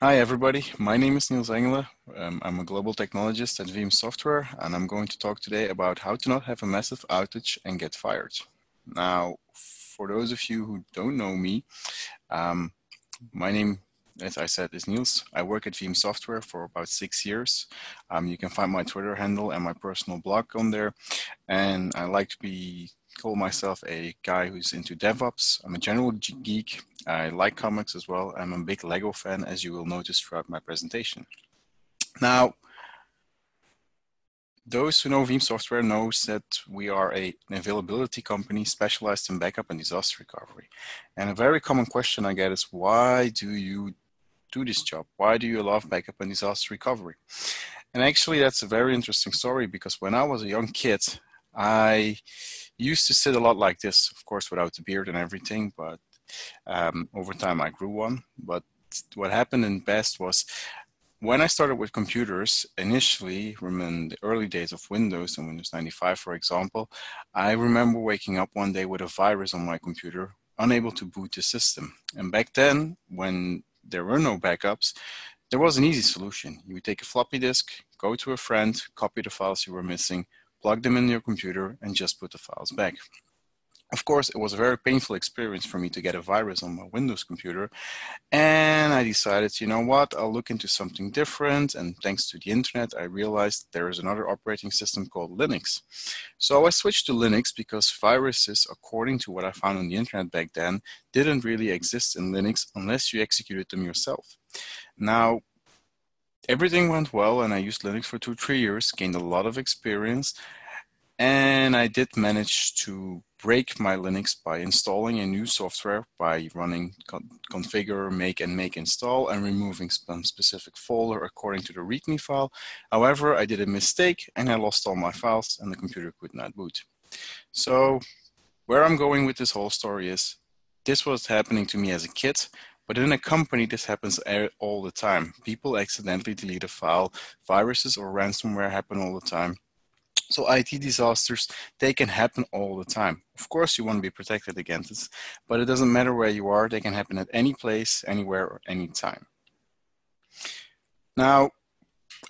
Hi, everybody. My name is Niels Engelen. Um, I'm a global technologist at Veeam Software, and I'm going to talk today about how to not have a massive outage and get fired. Now, for those of you who don't know me, um, my name, as I said, is Niels. I work at Veeam Software for about six years. Um, you can find my Twitter handle and my personal blog on there. And I like to be call myself a guy who's into DevOps. I'm a general geek. I like comics as well. I'm a big Lego fan, as you will notice throughout my presentation. Now, those who know Veeam software knows that we are a, an availability company specialized in backup and disaster recovery. And a very common question I get is, why do you do this job? Why do you love backup and disaster recovery? And actually, that's a very interesting story because when I was a young kid, I used to sit a lot like this, of course, without the beard and everything, but um, over time I grew one. But what happened in best was when I started with computers, initially, in the early days of Windows and Windows 95, for example, I remember waking up one day with a virus on my computer, unable to boot the system. And back then, when there were no backups, there was an easy solution. You would take a floppy disk, go to a friend, copy the files you were missing, plug them in your computer, and just put the files back. Of course, it was a very painful experience for me to get a virus on my Windows computer. And I decided, you know what, I'll look into something different. And thanks to the internet, I realized there is another operating system called Linux. So I switched to Linux because viruses, according to what I found on the internet back then, didn't really exist in Linux unless you executed them yourself. Now, everything went well and I used Linux for two, three years, gained a lot of experience. And I did manage to break my Linux by installing a new software by running configure, make and make install and removing some specific folder according to the README file. However, I did a mistake and I lost all my files and the computer could not boot. So where I'm going with this whole story is this was happening to me as a kid but in a company, this happens all the time. People accidentally delete a file. Viruses or ransomware happen all the time. So IT disasters, they can happen all the time. Of course, you want to be protected against this, but it doesn't matter where you are. They can happen at any place, anywhere, or any time. Now,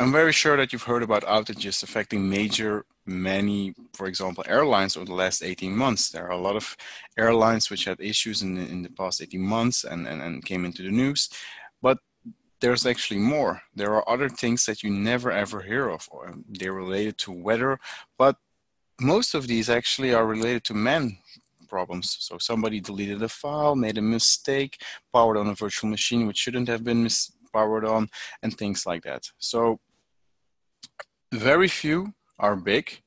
I'm very sure that you've heard about outages affecting major many, for example, airlines over the last 18 months. There are a lot of airlines which had issues in the, in the past 18 months and, and, and came into the news. There's actually more. There are other things that you never ever hear of. Um, they're related to weather, but most of these actually are related to man problems. So somebody deleted a file, made a mistake, powered on a virtual machine which shouldn't have been powered on, and things like that. So very few are big,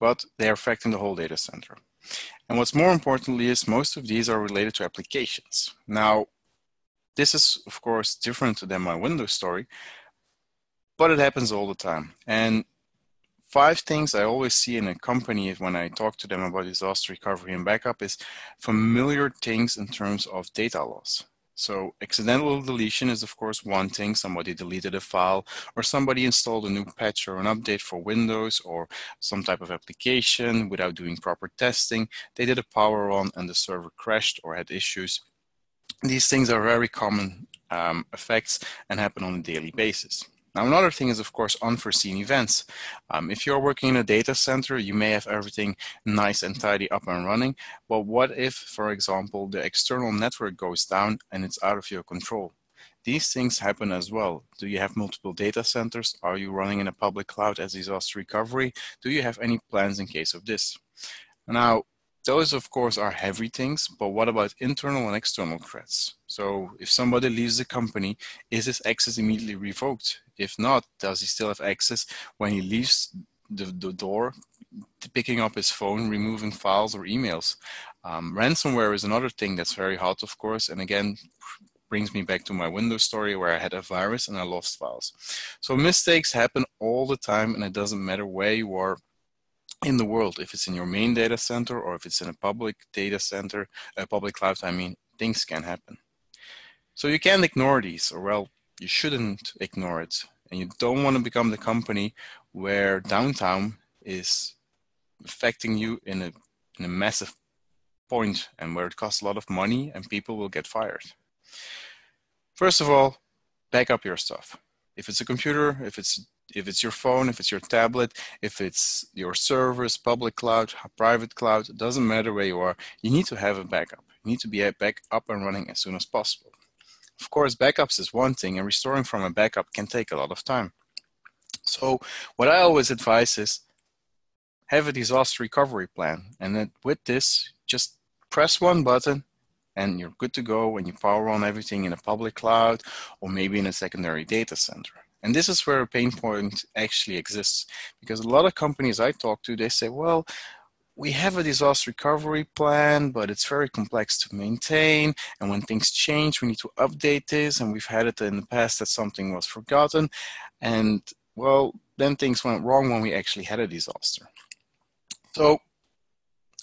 but they are affecting the whole data center. And what's more importantly is most of these are related to applications. Now, this is of course different than my Windows story, but it happens all the time. And five things I always see in a company when I talk to them about disaster recovery and backup is familiar things in terms of data loss. So accidental deletion is of course one thing, somebody deleted a file or somebody installed a new patch or an update for Windows or some type of application without doing proper testing. They did a power on and the server crashed or had issues. These things are very common um, effects and happen on a daily basis. Now, another thing is, of course, unforeseen events. Um, if you're working in a data center, you may have everything nice and tidy up and running. But what if, for example, the external network goes down and it's out of your control? These things happen as well. Do you have multiple data centers? Are you running in a public cloud as disaster recovery? Do you have any plans in case of this? Now, those, of course, are heavy things, but what about internal and external threats? So if somebody leaves the company, is his access immediately revoked? If not, does he still have access when he leaves the, the door, picking up his phone, removing files or emails? Um, ransomware is another thing that's very hot, of course, and again, brings me back to my Windows story where I had a virus and I lost files. So mistakes happen all the time and it doesn't matter where you are in the world, if it's in your main data center or if it's in a public data center, a public cloud, I mean, things can happen. So you can't ignore these, or well, you shouldn't ignore it. And you don't want to become the company where downtime is affecting you in a, in a massive point and where it costs a lot of money and people will get fired. First of all, back up your stuff. If it's a computer, if it's if it's your phone, if it's your tablet, if it's your servers, public cloud, private cloud, it doesn't matter where you are, you need to have a backup. You need to be back up and running as soon as possible. Of course, backups is one thing and restoring from a backup can take a lot of time. So what I always advise is have a disaster recovery plan. And then with this, just press one button and you're good to go when you power on everything in a public cloud or maybe in a secondary data center. And this is where a pain point actually exists because a lot of companies I talk to, they say, well, we have a disaster recovery plan, but it's very complex to maintain. And when things change, we need to update this. And we've had it in the past that something was forgotten. And well, then things went wrong when we actually had a disaster. So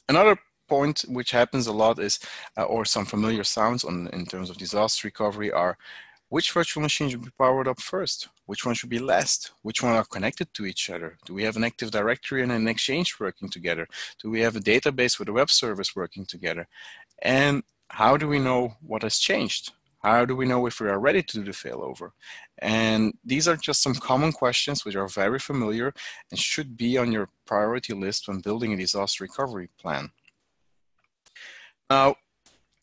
another point which happens a lot is, uh, or some familiar sounds on, in terms of disaster recovery are, which virtual machine should be powered up first? Which one should be last? Which one are connected to each other? Do we have an Active Directory and an Exchange working together? Do we have a database with a web service working together? And how do we know what has changed? How do we know if we are ready to do the failover? And these are just some common questions which are very familiar and should be on your priority list when building a disaster recovery plan. Now,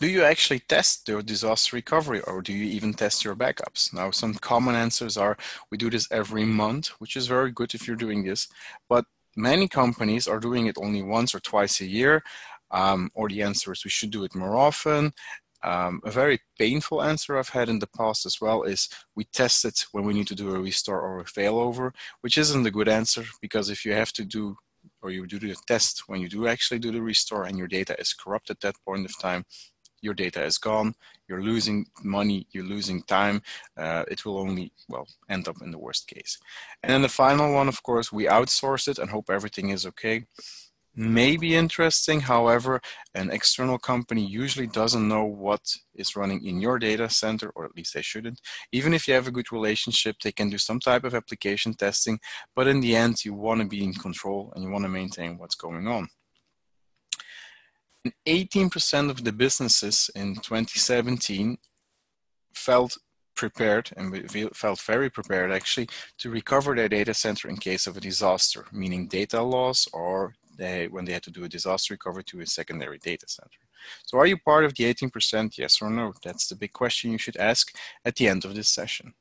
do you actually test your disaster recovery or do you even test your backups? Now, some common answers are we do this every month, which is very good if you're doing this, but many companies are doing it only once or twice a year. Um, or the answer is we should do it more often. Um, a very painful answer I've had in the past as well is we test it when we need to do a restore or a failover, which isn't a good answer because if you have to do or you do the test when you do actually do the restore and your data is corrupt at that point of time, your data is gone, you're losing money, you're losing time, uh, it will only, well, end up in the worst case. And then the final one, of course, we outsource it and hope everything is okay may be interesting. However, an external company usually doesn't know what is running in your data center, or at least they shouldn't. Even if you have a good relationship, they can do some type of application testing, but in the end, you want to be in control and you want to maintain what's going on. 18% of the businesses in 2017 felt prepared and felt very prepared actually to recover their data center in case of a disaster, meaning data loss or they, when they had to do a disaster recovery to a secondary data center. So are you part of the 18%, yes or no? That's the big question you should ask at the end of this session.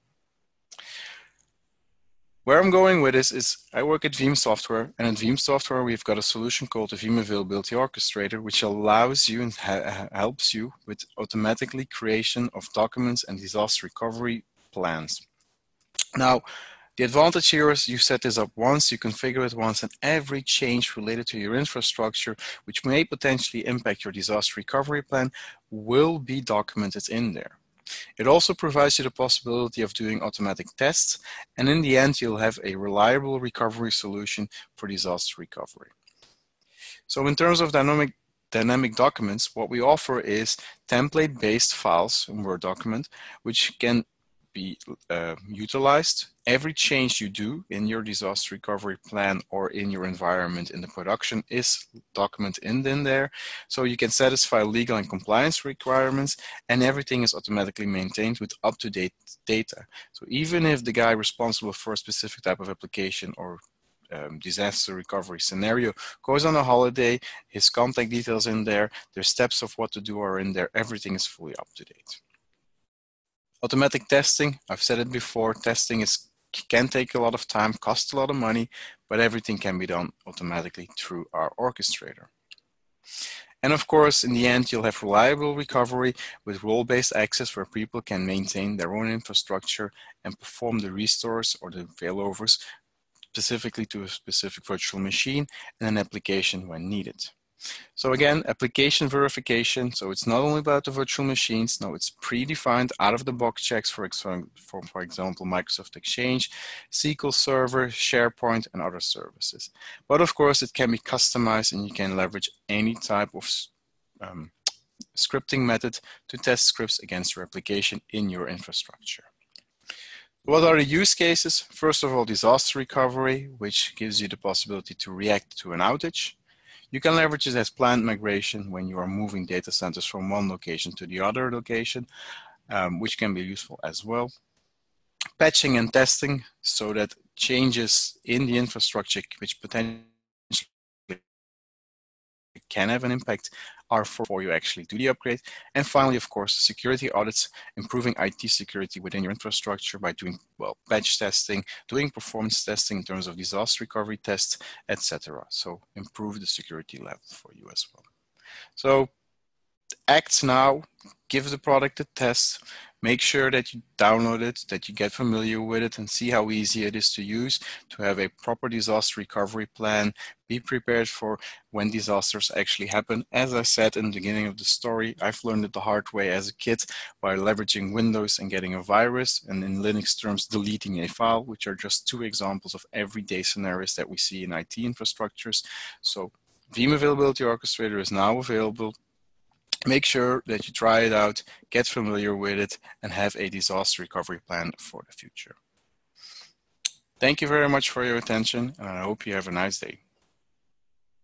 Where I'm going with this is I work at Veeam Software, and at Veeam Software, we've got a solution called the Veeam Availability Orchestrator, which allows you and helps you with automatically creation of documents and disaster recovery plans. Now, the advantage here is you set this up once, you configure it once, and every change related to your infrastructure, which may potentially impact your disaster recovery plan, will be documented in there. It also provides you the possibility of doing automatic tests, and in the end, you'll have a reliable recovery solution for disaster recovery. So in terms of dynamic dynamic documents, what we offer is template-based files in Word document, which can be uh, utilized. Every change you do in your disaster recovery plan or in your environment in the production is documented in, in there. So you can satisfy legal and compliance requirements and everything is automatically maintained with up-to-date data. So even if the guy responsible for a specific type of application or um, disaster recovery scenario goes on a holiday, his contact details are in there, their steps of what to do are in there, everything is fully up to date. Automatic testing, I've said it before, testing is can take a lot of time, cost a lot of money, but everything can be done automatically through our orchestrator. And of course, in the end, you'll have reliable recovery with role-based access where people can maintain their own infrastructure and perform the restores or the failovers specifically to a specific virtual machine and an application when needed. So again, application verification. So it's not only about the virtual machines. No, it's predefined out of the box checks for, for, for example, Microsoft Exchange, SQL Server, SharePoint, and other services. But of course, it can be customized and you can leverage any type of um, scripting method to test scripts against your application in your infrastructure. What are the use cases? First of all, disaster recovery, which gives you the possibility to react to an outage. You can leverage it as planned migration when you are moving data centers from one location to the other location, um, which can be useful as well. patching and testing so that changes in the infrastructure which potentially can have an impact are for, you actually do the upgrade. And finally, of course, security audits, improving IT security within your infrastructure by doing, well, patch testing, doing performance testing in terms of disaster recovery tests, etc. So improve the security level for you as well. So act now, give the product a test, make sure that you download it, that you get familiar with it and see how easy it is to use, to have a proper disaster recovery plan, be prepared for when disasters actually happen. As I said in the beginning of the story, I've learned it the hard way as a kid by leveraging Windows and getting a virus, and in Linux terms, deleting a file, which are just two examples of everyday scenarios that we see in IT infrastructures. So Veeam Availability Orchestrator is now available make sure that you try it out, get familiar with it, and have a disaster recovery plan for the future. Thank you very much for your attention, and I hope you have a nice day.